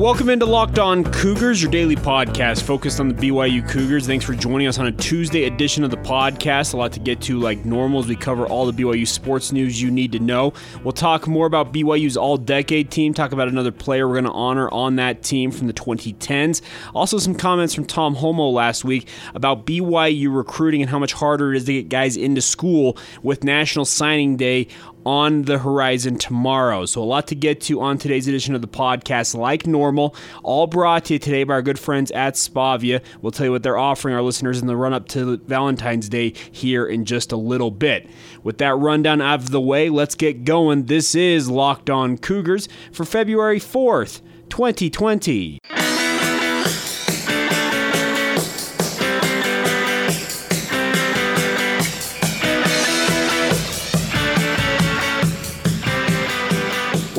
welcome into Locked On Cougars, your daily podcast focused on the BYU Cougars. Thanks for joining us on a Tuesday edition of the podcast. A lot to get to, like normal, as we cover all the BYU sports news you need to know. We'll talk more about BYU's all decade team, talk about another player we're going to honor on that team from the 2010s. Also, some comments from Tom Holmoe last week about BYU recruiting and how much harder it is to get guys into school with National Signing Day on the horizon tomorrow. So, a lot to get to on today's edition of the podcast, like normal. All brought to you today by our good friends at Spavia. We'll tell you what they're offering our listeners in the run up to Valentine's Day here in just a little bit. With that rundown out of the way, let's get going. This is Locked On Cougars for February 4th, 2020.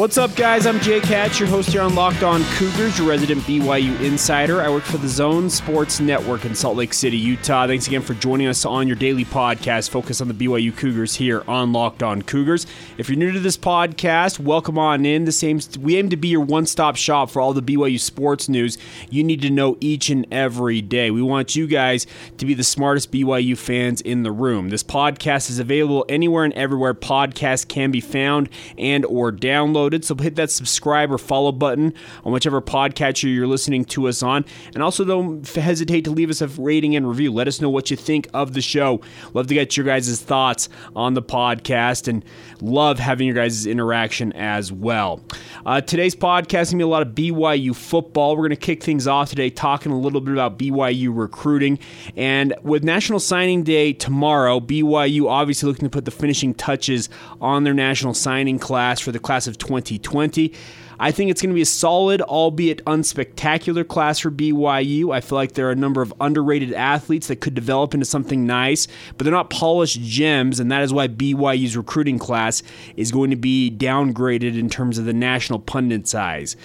What's up, guys? I'm Jay Hatch, your host here on Locked On Cougars, your resident BYU insider. I work for the Zone Sports Network in Salt Lake City, Utah. Thanks again for joining us on your daily podcast focused on the BYU Cougars here on Locked On Cougars. If you're new to this podcast, welcome on in. The same we aim to be your one-stop shop for all the BYU sports news you need to know each and every day. We want you guys to be the smartest BYU fans in the room. This podcast is available anywhere and everywhere podcasts can be found and or downloaded So hit that subscribe or follow button on whichever podcatcher you're listening to us on. And also don't hesitate to leave us a rating and review. Let us know what you think of the show. Love to get your guys' thoughts on the podcast and love having your guys' interaction as well. Uh, today's podcast is going to be a lot of BYU football. We're going to kick things off today talking a little bit about BYU recruiting. And with National Signing Day tomorrow, BYU obviously looking to put the finishing touches on their national signing class for the class of 20. 2020. I think it's going to be a solid, albeit unspectacular class for BYU. I feel like there are a number of underrated athletes that could develop into something nice, but they're not polished gems, and that is why BYU's recruiting class is going to be downgraded in terms of the national pundit size.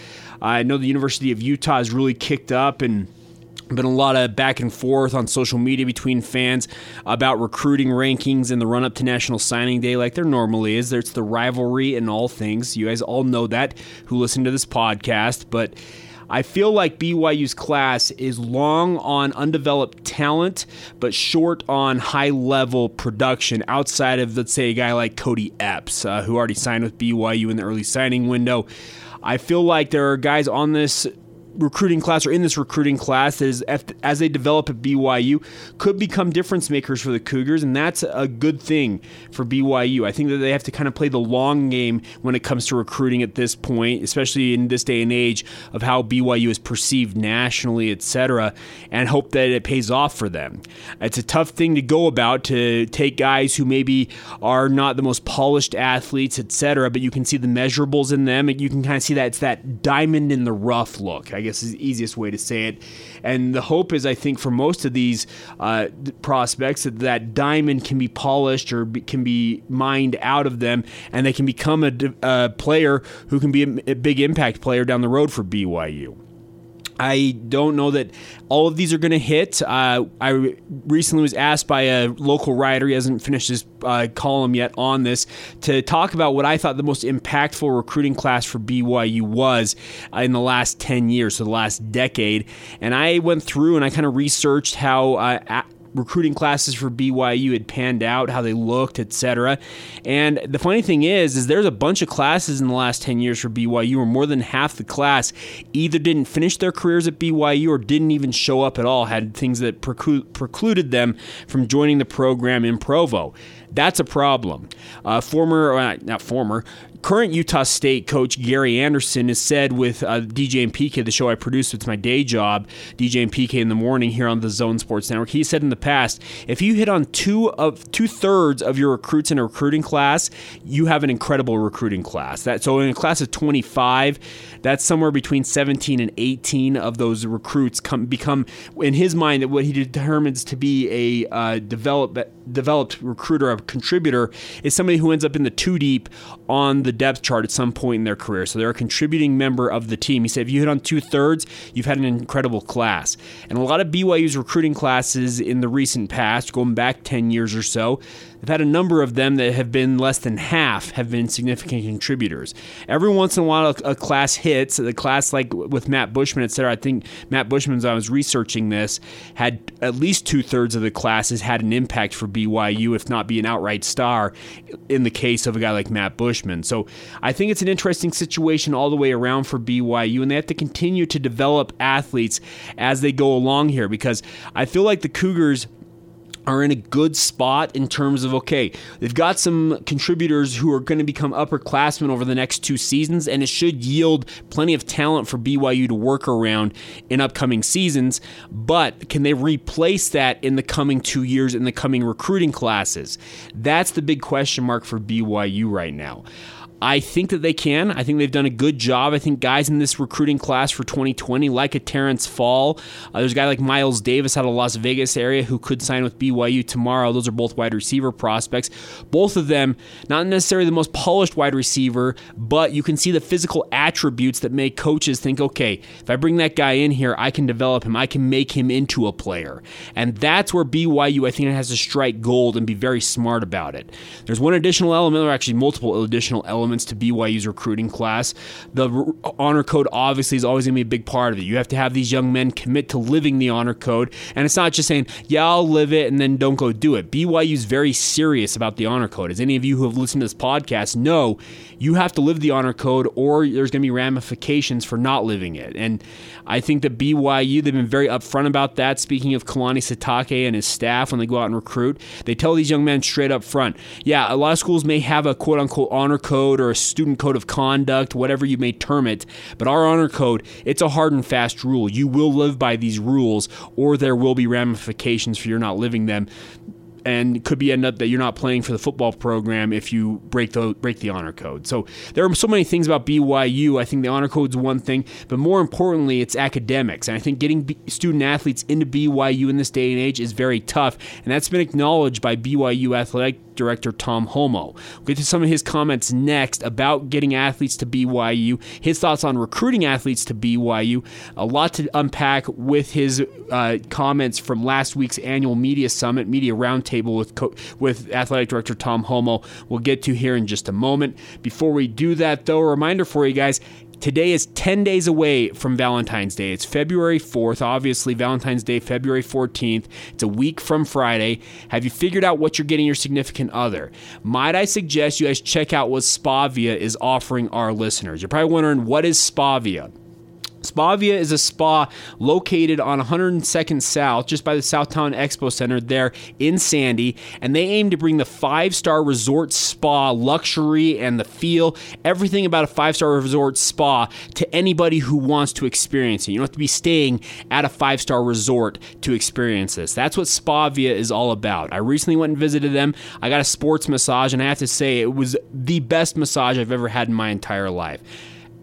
I know the University of Utah has really kicked up and been a lot of back and forth on social media between fans about recruiting rankings in the run up to National Signing Day, like there normally is. There's the rivalry and all things. You guys all know that who listen to this podcast, but. I feel like BYU's class is long on undeveloped talent, but short on high level production outside of, let's say, a guy like Cody Epps, uh, who already signed with BYU in the early signing window. I feel like there are guys on this recruiting class or in this recruiting class is as they develop at BYU could become difference makers for the Cougars and that's a good thing for BYU. I think that they have to kind of play the long game when it comes to recruiting at this point, especially in this day and age of how BYU is perceived nationally, etc., and hope that it pays off for them. It's a tough thing to go about to take guys who maybe are not the most polished athletes, etc., but you can see the measurables in them and you can kind of see that it's that diamond in the rough look. I guess is the easiest way to say it. And the hope is, I think, for most of these uh, prospects that that diamond can be polished or be, can be mined out of them, and they can become a, a player who can be a, a big impact player down the road for BYU. I don't know that all of these are going to hit. Uh, I recently was asked by a local writer, he hasn't finished his uh, column yet on this, to talk about what I thought the most impactful recruiting class for BYU was in the last 10 years, so the last decade. And I went through and I kind of researched how uh, recruiting classes for BYU had panned out, how they looked, etc. And the funny thing is, is there's a bunch of classes in the last 10 years for BYU where more than half the class either didn't finish their careers at BYU or didn't even show up at all, had things that precluded them from joining the program in Provo. That's a problem. Uh, former, uh, not former, current Utah State coach Gary Anderson has said with uh, DJ and PK, the show I produce, it's my day job, DJ and PK in the morning here on the Zone Sports Network. He said in the past, if you hit on two of two thirds of your recruits in a recruiting class, you have an incredible recruiting class. That so in a class of 25, that's somewhere between 17 and 18 of those recruits come become in his mind that what he determines to be a uh, developed developed recruiter, a contributor, is somebody who ends up in the two deep on the depth chart at some point in their career. So they're a contributing member of the team. He said, if you hit on two thirds, you've had an incredible class. And a lot of BYU's recruiting classes in the recent past, going back 10 years or so, they've had a number of them that have been less than half have been significant contributors. Every once in a while, a, a class hits. The class like with Matt Bushman, et cetera. I think Matt Bushman, as I was researching this, had at least two thirds of the classes had an impact for BYU, if not be an outright star. In the case of a guy like Matt Bushman, so I think it's an interesting situation all the way around for BYU, and they have to continue to develop athletes as they go along here because I feel like the Cougars are in a good spot in terms of okay, they've got some contributors who are going to become upperclassmen over the next two seasons, and it should yield plenty of talent for BYU to work around in upcoming seasons. But can they replace that in the coming two years in the coming recruiting classes? That's the big question mark for BYU right now. I think that they can. I think they've done a good job. I think guys in this recruiting class for 2020, like a Terrence Fall, uh, there's a guy like Miles Davis out of Las Vegas area who could sign with BYU tomorrow. Those are both wide receiver prospects. Both of them, not necessarily the most polished wide receiver, but you can see the physical attributes that make coaches think, okay, if I bring that guy in here, I can develop him. I can make him into a player. And that's where BYU, I think, has to strike gold and be very smart about it. There's one additional element, or actually multiple additional elements elements to BYU's recruiting class. The honor code obviously is always going to be a big part of it. You have to have these young men commit to living the honor code, and it's not just saying, "Yeah, I'll live it," and then don't go do it. BYU is very serious about the honor code. As any of you who have listened to this podcast know, you have to live the honor code, or there's going to be ramifications for not living it. And I think that BYU they've been very upfront about that. Speaking of Kalani Sitake and his staff, when they go out and recruit, they tell these young men straight up front, "Yeah, a lot of schools may have a quote unquote honor code." Code or a student code of conduct, whatever you may term it. But our honor code, it's a hard and fast rule. You will live by these rules, or there will be ramifications for your not living them and could be end up that you're not playing for the football program if you break the break the honor code. So there are so many things about BYU. I think the honor code is one thing, but more importantly, it's academics. And I think getting B- student athletes into BYU in this day and age is very tough, and that's been acknowledged by BYU athletic director Tom Holmoe. We'll get to some of his comments next about getting athletes to BYU, his thoughts on recruiting athletes to BYU, a lot to unpack with his uh, comments from last week's annual media summit, media roundtable with co- with athletic director Tom Holmoe. We'll get to here in just a moment. Before we do that, though, a reminder for you guys Today is 10 days away from Valentine's Day. It's February 4th. Obviously, Valentine's Day, February 14th. It's a week from Friday. Have you figured out what you're getting your significant other? Might I suggest you guys check out what Spavia is offering our listeners? You're probably wondering, what is Spavia? Spavia is a spa located on 102nd South, just by the South Towne Expo Center there in Sandy, and they aim to bring the five star resort spa luxury and the feel, everything about a five star resort spa to anybody who wants to experience it. You don't have to be staying at a five star resort to experience this. That's what Spavia is all about. I recently went and visited them. I got a sports massage, and I have to say, it was the best massage I've ever had in my entire life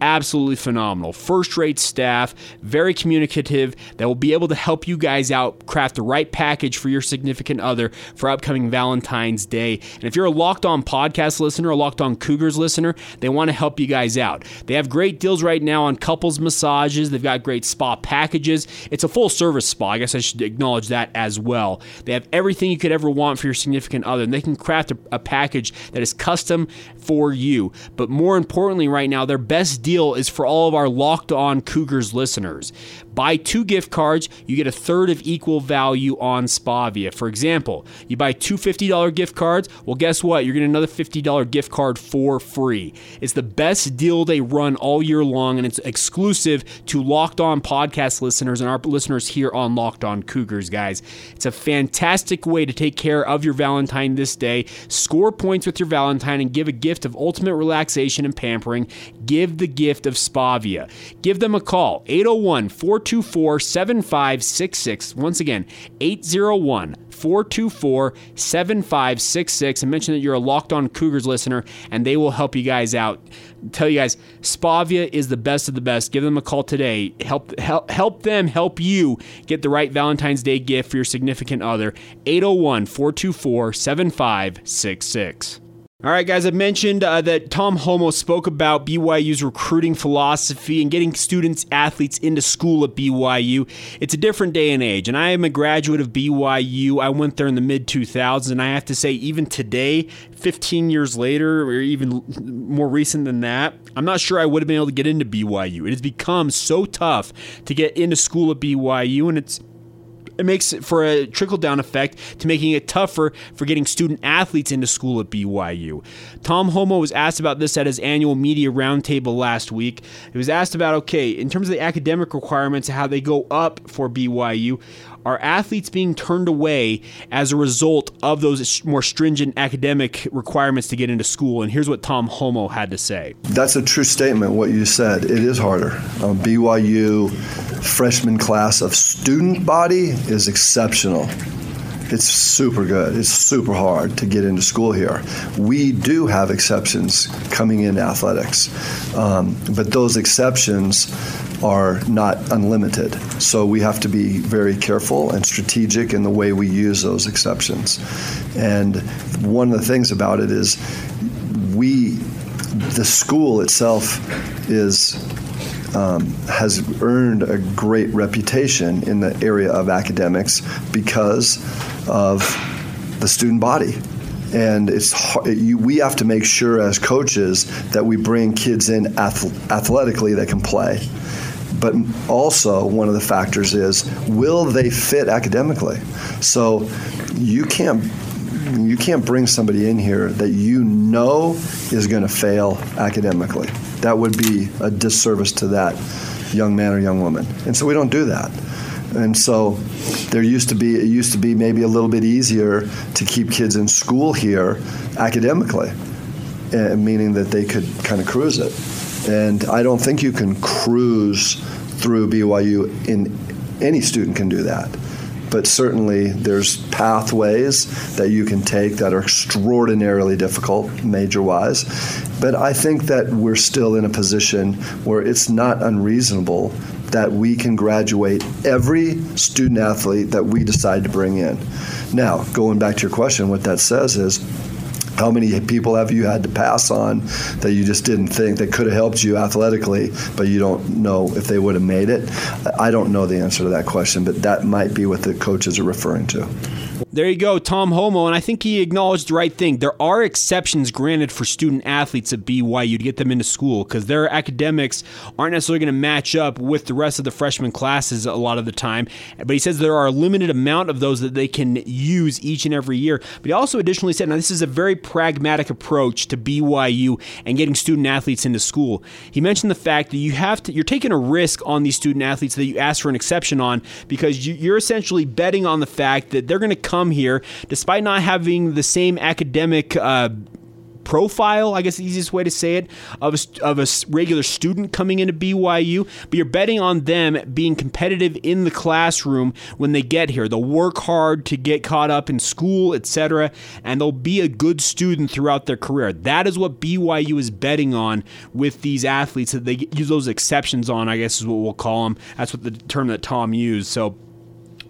absolutely phenomenal. First rate staff, very communicative, that will be able to help you guys out craft the right package for your significant other for upcoming Valentine's Day. And if you're a locked on podcast listener, a locked on Cougars listener, they want to help you guys out. They have great deals right now on couples massages, they've got great spa packages. It's a full service spa. I guess I should acknowledge that as well. They have everything you could ever want for your significant other, and they can craft a, a package that is custom for you. But more importantly, right now, their best deal deal is for all of our locked on Cougars listeners. Buy two gift cards, you get a third of equal value on Spavia. For example, you buy two $50 gift cards, well, guess what? You're getting another $50 gift card for free. It's the best deal they run all year long, and it's exclusive to Locked On podcast listeners and our listeners here on Locked On Cougars, guys. It's a fantastic way to take care of your Valentine this day. Score points with your Valentine and give a gift of ultimate relaxation and pampering. Give the gift of Spavia. Give them a call, 801 424 7566. Once again, 801 424 7566. And mention that you're a locked on Cougars listener, and they will help you guys out. Tell you guys, Spavia is the best of the best. Give them a call today. Help, help, help them help you get the right Valentine's Day gift for your significant other. 801 424 7566. All right, guys, I mentioned uh, that Tom Holmoe spoke about BYU's recruiting philosophy and getting students, athletes into school at BYU. It's a different day and age, and I am a graduate of BYU. I went there in the mid 2000s, and I have to say, even today, 15 years later, or even more recent than that, I'm not sure I would have been able to get into BYU. It has become so tough to get into school at BYU, and it's it makes it for a trickle down effect to making it tougher for getting student athletes into school at BYU. Tom Holmoe was asked about this at his annual media roundtable last week. He was asked about okay, in terms of the academic requirements, and how they go up for BYU are athletes being turned away as a result of those more stringent academic requirements to get into school? And here's what Tom Holmoe had to say. That's a true statement, what you said. It is harder. BYU freshman class of student body is exceptional. It's super good. It's super hard to get into school here. We do have exceptions coming in athletics, um, but those exceptions are not unlimited. So we have to be very careful and strategic in the way we use those exceptions. And one of the things about it is we, the school itself is um, has earned a great reputation in the area of academics because of the student body and it's you, we have to make sure as coaches that we bring kids in athletically that can play but also one of the factors is will they fit academically? So you can't you can't bring somebody in here that you know is going to fail academically. That would be a disservice to that young man or young woman. And so we don't do that. And so there used to be it used to be maybe a little bit easier to keep kids in school here academically, eh, meaning that they could kind of cruise it. And I don't think you can cruise through BYU in any student can do that. But certainly there's pathways that you can take that are extraordinarily difficult, major wise. But I think that we're still in a position where it's not unreasonable that we can graduate every student athlete that we decide to bring in. Now, going back to your question, what that says is how many people have you had to pass on that you just didn't think that could have helped you athletically, but you don't know if they would have made it? I don't know the answer to that question, but that might be what the coaches are referring to. There you go, Tom Holmoe. and I think he acknowledged the right thing. There are exceptions granted for student athletes at BYU to get them into school because their academics aren't necessarily going to match up with the rest of the freshman classes a lot of the time. But he says there are a limited amount of those that they can use each and every year. But he also additionally said, now this is a very pragmatic approach to BYU and getting student athletes into school. He mentioned the fact that you have to, you're taking a risk on these student athletes that you ask for an exception on because you're essentially betting on the fact that they're going to come here, despite not having the same academic. Uh, profile, I guess the easiest way to say it, of a, of a regular student coming into BYU, but you're betting on them being competitive in the classroom when they get here. They'll work hard to get caught up in school, etc., and they'll be a good student throughout their career. That is what BYU is betting on with these athletes that they use those exceptions on, I guess is what we'll call them. That's what the term that Tom used. So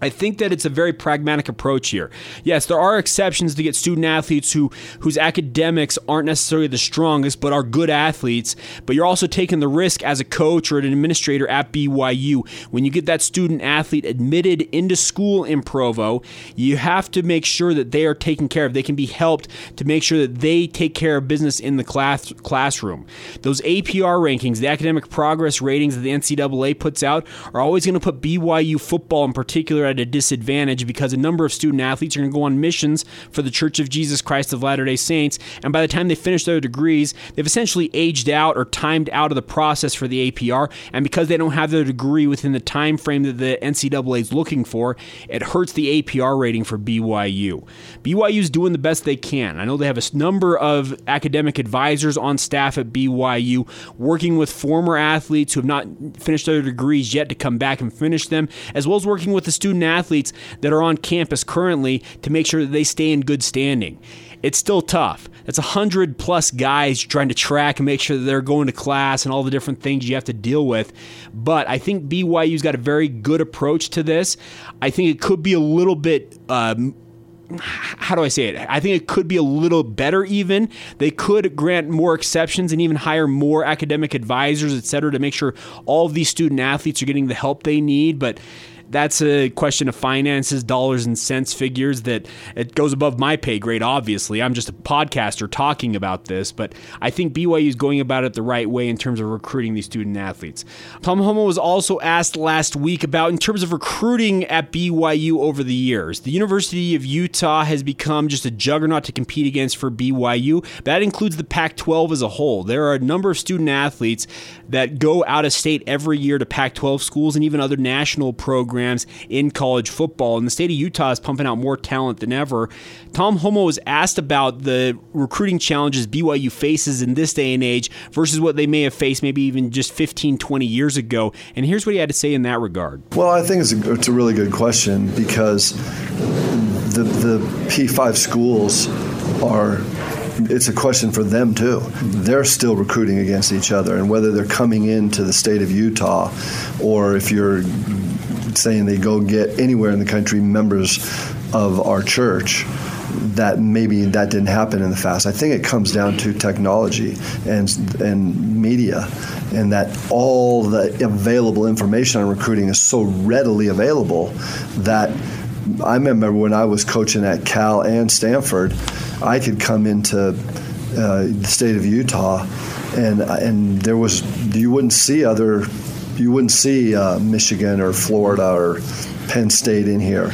I think that it's a very pragmatic approach here. Yes, there are exceptions to get student athletes who whose academics aren't necessarily the strongest but are good athletes, but you're also taking the risk as a coach or an administrator at BYU when you get that student athlete admitted into school in Provo, you have to make sure that they are taken care of. They can be helped to make sure that they take care of business in the class classroom. Those APR rankings, the academic progress ratings that the NCAA puts out are always going to put BYU football in particular at a disadvantage because a number of student athletes are going to go on missions for the Church of Jesus Christ of Latter day Saints. And by the time they finish their degrees, they've essentially aged out or timed out of the process for the APR. And because they don't have their degree within the time frame that the NCAA is looking for, it hurts the APR rating for BYU. BYU is doing the best they can. I know they have a number of academic advisors on staff at BYU working with former athletes who have not finished their degrees yet to come back and finish them, as well as working with the student athletes that are on campus currently to make sure that they stay in good standing. It's still tough. That's 100 plus guys trying to track and make sure that they're going to class and all the different things you have to deal with. But I think BYU's got a very good approach to this. I think it could be a little bit. Um, how do I say it? I think it could be a little better even. They could grant more exceptions and even hire more academic advisors, et cetera, to make sure all of these student athletes are getting the help they need. But that's a question of finances, dollars and cents figures that it goes above my pay grade, obviously. I'm just a podcaster talking about this, but I think BYU is going about it the right way in terms of recruiting these student athletes. Tom Holmoe was also asked last week about in terms of recruiting at BYU over the years. The University of Utah has become just a juggernaut to compete against for BYU. That includes the Pac 12 as a whole. There are a number of student athletes that go out of state every year to Pac 12 schools and even other national programs programs in college football. And the state of Utah is pumping out more talent than ever. Tom Holmoe was asked about the recruiting challenges BYU faces in this day and age versus what they may have faced maybe even just 15, 20 years ago. And here's what he had to say in that regard. Well, I think it's a, it's a really good question because the, the P5 schools are it's a question for them too. They're still recruiting against each other, and whether they're coming into the state of Utah or if you're saying they go get anywhere in the country members of our church that maybe that didn't happen in the past. I think it comes down to technology and and media, and that all the available information on recruiting is so readily available that I remember when I was coaching at Cal and Stanford, I could come into uh, the state of Utah, and and there was you wouldn't see other you wouldn't see uh, Michigan or Florida or Penn State in here.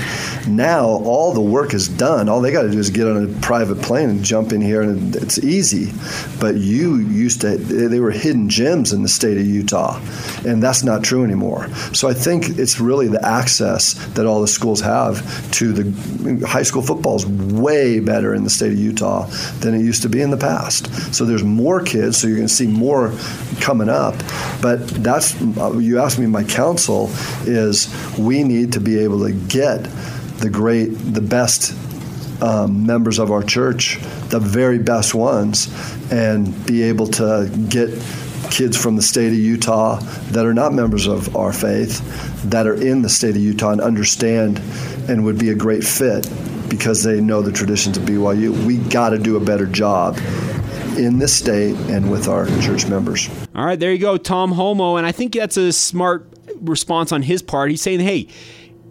Now all the work is done. All they got to do is get on a private plane and jump in here, and it's easy. But you used to, they were hidden gems in the state of Utah, and that's not true anymore. So I think it's really the access that all the schools have to the high school football is way better in the state of Utah than it used to be in the past. So there's more kids, so you're going to see more coming up. But that's, you asked me, my counsel is we need to be able to get the great, the best um, members of our church, the very best ones, and be able to get kids from the state of Utah that are not members of our faith that are in the state of Utah and understand and would be a great fit because they know the traditions of BYU. We got to do a better job in this state and with our church members. All right, there you go, Tom Holmoe. And I think that's a smart response on his part. He's saying, hey,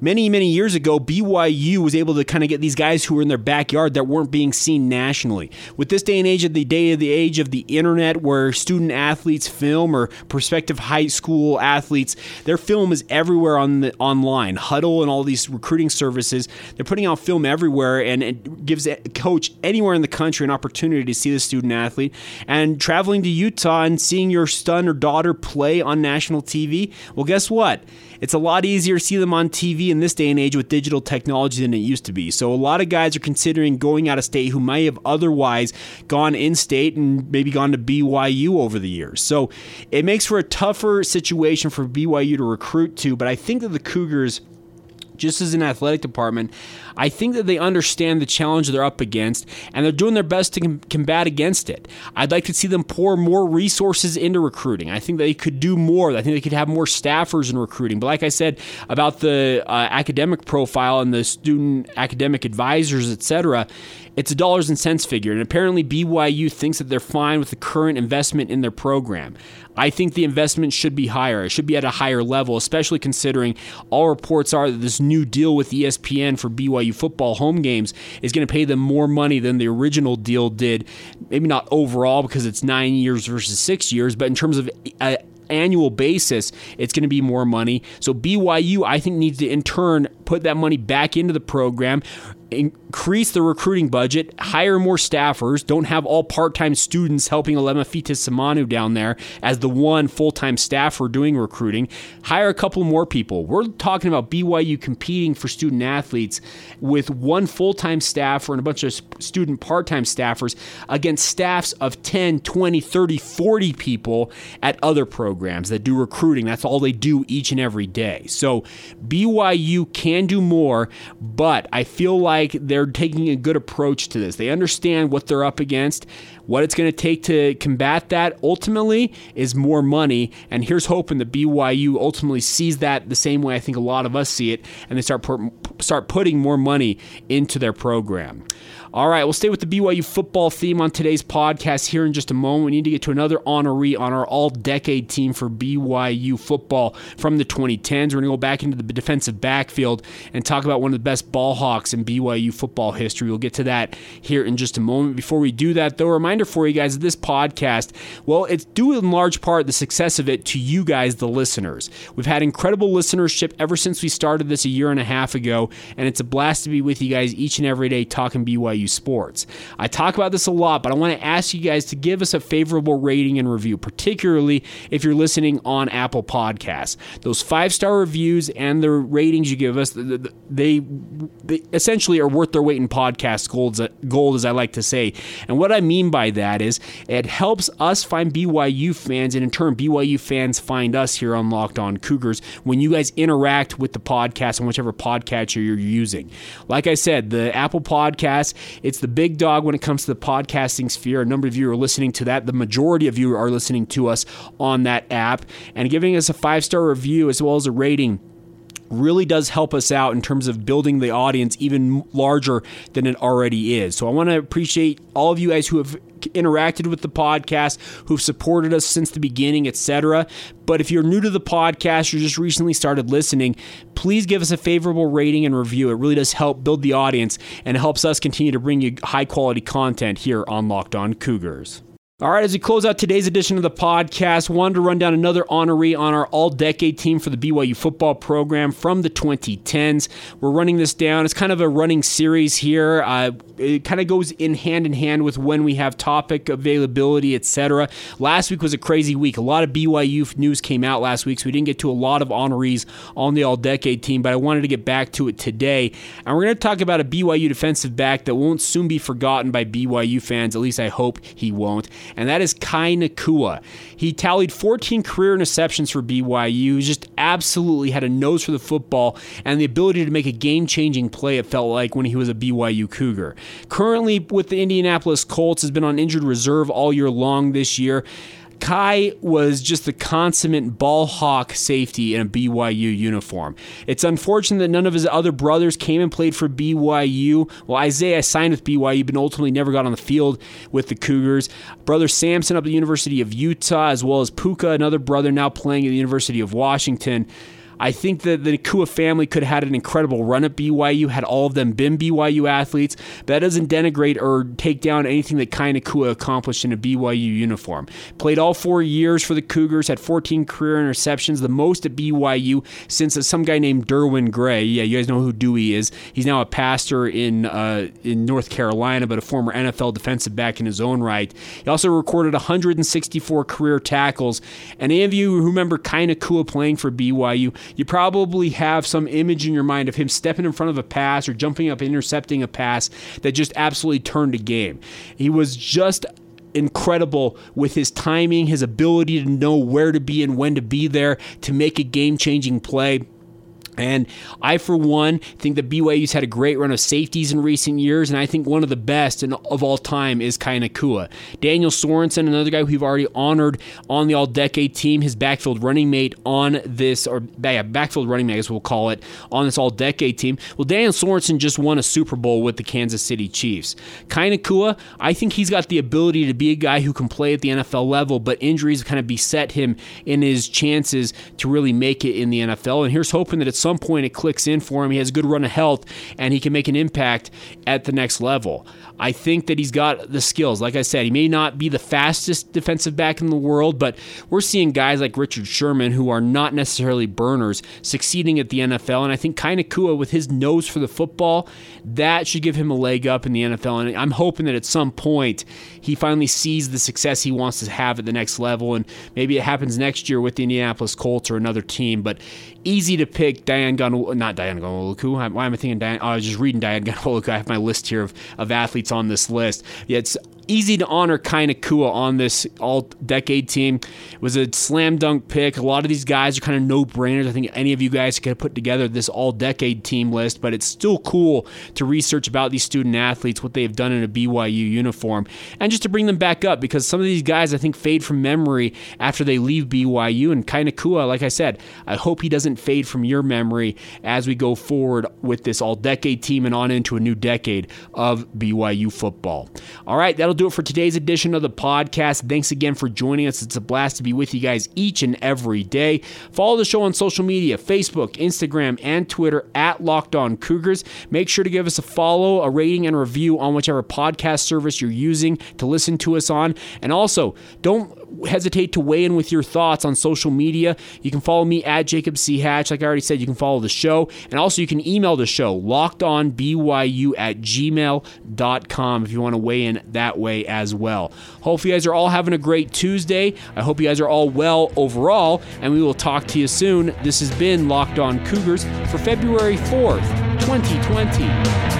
many, many years ago, BYU was able to kind of get these guys who were in their backyard that weren't being seen nationally. With this day and age of the day of the age of the internet, where student athletes film or prospective high school athletes, their film is everywhere on the online. Hudl and all these recruiting services, they're putting out film everywhere, and it gives a coach anywhere in the country an opportunity to see the student athlete. And traveling to Utah and seeing your son or daughter play on national TV, well, guess what? It's a lot easier to see them on TV in this day and age with digital technology than it used to be. So a lot of guys are considering going out of state who might have otherwise gone in state and maybe gone to BYU over the years. So it makes for a tougher situation for BYU to recruit to, but I think that the Cougars just as an athletic department, I think that they understand the challenge they're up against and they're doing their best to com- combat against it. I'd like to see them pour more resources into recruiting. I think they could do more. I think they could have more staffers in recruiting. But like I said about the uh, academic profile and the student academic advisors, etc., it's a dollars and cents figure, and apparently BYU thinks that they're fine with the current investment in their program. I think the investment should be higher. It should be at a higher level, especially considering all reports are that this new deal with ESPN for BYU football home games is going to pay them more money than the original deal did. Maybe not overall because it's nine years versus six years, but in terms of uh, annual basis, it's going to be more money. So BYU, I think, needs to in turn put that money back into the program, increase the recruiting budget, hire more staffers, don't have all part time students helping Alemafita Samanu down there as the one full time staffer doing recruiting, hire a couple more people. We're talking about BYU competing for student athletes with one full time staffer and a bunch of student part time staffers against staffs of 10, 20, 30, 40 people at other programs that do recruiting. That's all they do each and every day. So BYU can do more, but I feel like like they're taking a good approach to this. They understand what they're up against. What it's going to take to combat that ultimately is more money. And here's hoping that BYU ultimately sees that the same way I think a lot of us see it, and they start start putting more money into their program. All right, we'll stay with the BYU football theme on today's podcast here in just a moment. We need to get to another honoree on our all decade team for BYU football from the 2010s. We're going to go back into the defensive backfield and talk about one of the best ball hawks in BYU football history. We'll get to that here in just a moment. Before we do that, though, a reminder for you guys this podcast, well, it's due in large part the success of it to you guys, the listeners. We've had incredible listenership ever since we started this a year and a half ago, and it's a blast to be with you guys each and every day talking BYU BYU sports. I talk about this a lot, but I want to ask you guys to give us a favorable rating and review, particularly if you're listening on Apple Podcasts. Those five star reviews and the ratings you give us, they, they essentially are worth their weight in podcast gold, uh, gold, as I like to say. And what I mean by that is it helps us find BYU fans, and in turn, BYU fans find us here on Locked On Cougars when you guys interact with the podcast on whichever podcatcher you're using. Like I said, the Apple Podcast it's the big dog when it comes to the podcasting sphere. A number of you are listening to that. The majority of you are listening to us on that app and giving us a five star review as well as a rating really does help us out in terms of building the audience even larger than it already is. So I want to appreciate all of you guys who have interacted with the podcast, who've supported us since the beginning, etc. But if you're new to the podcast or just recently started listening, please give us a favorable rating and review. It really does help build the audience and helps us continue to bring you high quality content here on Locked On Cougars. All right, as we close out today's edition of the podcast, wanted to run down another honoree on our all decade team for the BYU football program from the 2010s. We're running this down. It's kind of a running series here. Uh, it kind of goes in hand in hand with when we have topic availability, etc. Last week was a crazy week. A lot of BYU news came out last week, so we didn't get to a lot of honorees on the all decade team, but I wanted to get back to it today. And we're going to talk about a BYU defensive back that won't soon be forgotten by BYU fans. At least I hope he won't and that is Kai Nacua. He tallied 14 career interceptions for BYU. He just absolutely had a nose for the football and the ability to make a game changing play, it felt like, when he was a BYU Cougar. Currently with the Indianapolis Colts, has been on injured reserve all year long this year. Kai was just the consummate ball hawk safety in a BYU uniform. It's unfortunate that none of his other brothers came and played for BYU. Well, Isaiah signed with BYU, but ultimately never got on the field with the Cougars. Brother Samson up at the University of Utah, as well as Puka, another brother now playing at the University of Washington. I think that the Nacua family could have had an incredible run at BYU had all of them been BYU athletes. That doesn't denigrate or take down anything that Kai Nacua accomplished in a BYU uniform. Played all four years for the Cougars, had 14 career interceptions, the most at BYU since some guy named Derwin Gray. Yeah, you guys know who Dewey is. He's now a pastor in uh, in North Carolina, but a former NFL defensive back in his own right. He also recorded 164 career tackles. And any of you who remember Kai Nacua playing for BYU, you probably have some image in your mind of him stepping in front of a pass or jumping up, intercepting a pass that just absolutely turned a game. He was just incredible with his timing, his ability to know where to be and when to be there to make a game changing play. And I, for one, think that BYU's had a great run of safeties in recent years, and I think one of the best in, of all time is Kai Nacua. Daniel Sorensen, another guy we've already honored on the All Decade team, his backfield running mate on this, or yeah, backfield running mate, guess we'll call it, on this All Decade team. Well, Daniel Sorensen just won a Super Bowl with the Kansas City Chiefs. Kai Nacua, I think he's got the ability to be a guy who can play at the NFL level, but injuries kind of beset him in his chances to really make it in the NFL. And here's hoping that it's some point it clicks in for him. He has a good run of health and he can make an impact at the next level. I think that he's got the skills. Like I said, he may not be the fastest defensive back in the world, but we're seeing guys like Richard Sherman who are not necessarily burners succeeding at the NFL. And I think Kai Nacua, with his nose for the football, that should give him a leg up in the NFL. And I'm hoping that at some point he finally sees the success he wants to have at the next level. And maybe it happens next year with the Indianapolis Colts or another team. But easy to pick Dayan Gun, not Dayan Ghanwoloku. Why am I thinking Dayan? Oh, I was just reading Dayan Ghanwoloku. I have my list here of, of athletes on this list. Yeah, it's easy to honor Kai Nacua on this all decade team. It was a slam dunk pick. A lot of these guys are kind of no brainers. I think any of you guys could have put together this all decade team list, but it's still cool to research about these student athletes, what they've done in a BYU uniform, and just to bring them back up because some of these guys I think fade from memory after they leave BYU. And Kai Nacua, like I said, I hope he doesn't fade from your memory as we go forward with this all decade team and on into a new decade of BYU football. All right, that'll do it for today's edition of the podcast. Thanks again for joining us. It's a blast to be with you guys each and every day. Follow the show on social media Facebook, Instagram, and Twitter at Locked On Cougars. Make sure to give us a follow, a rating, and review on whichever podcast service you're using to listen to us on. And also, don't hesitate to weigh in with your thoughts on social media. You can follow me at Jacob C. Hatch. Like I already said, you can follow the show. And also, you can email the show, lockedonbyu at gmail.com, if you want to weigh in that way as well. Hope you guys are all having a great Tuesday. I hope you guys are all well overall, and we will talk to you soon. This has been Locked On Cougars for February 4th, 2020.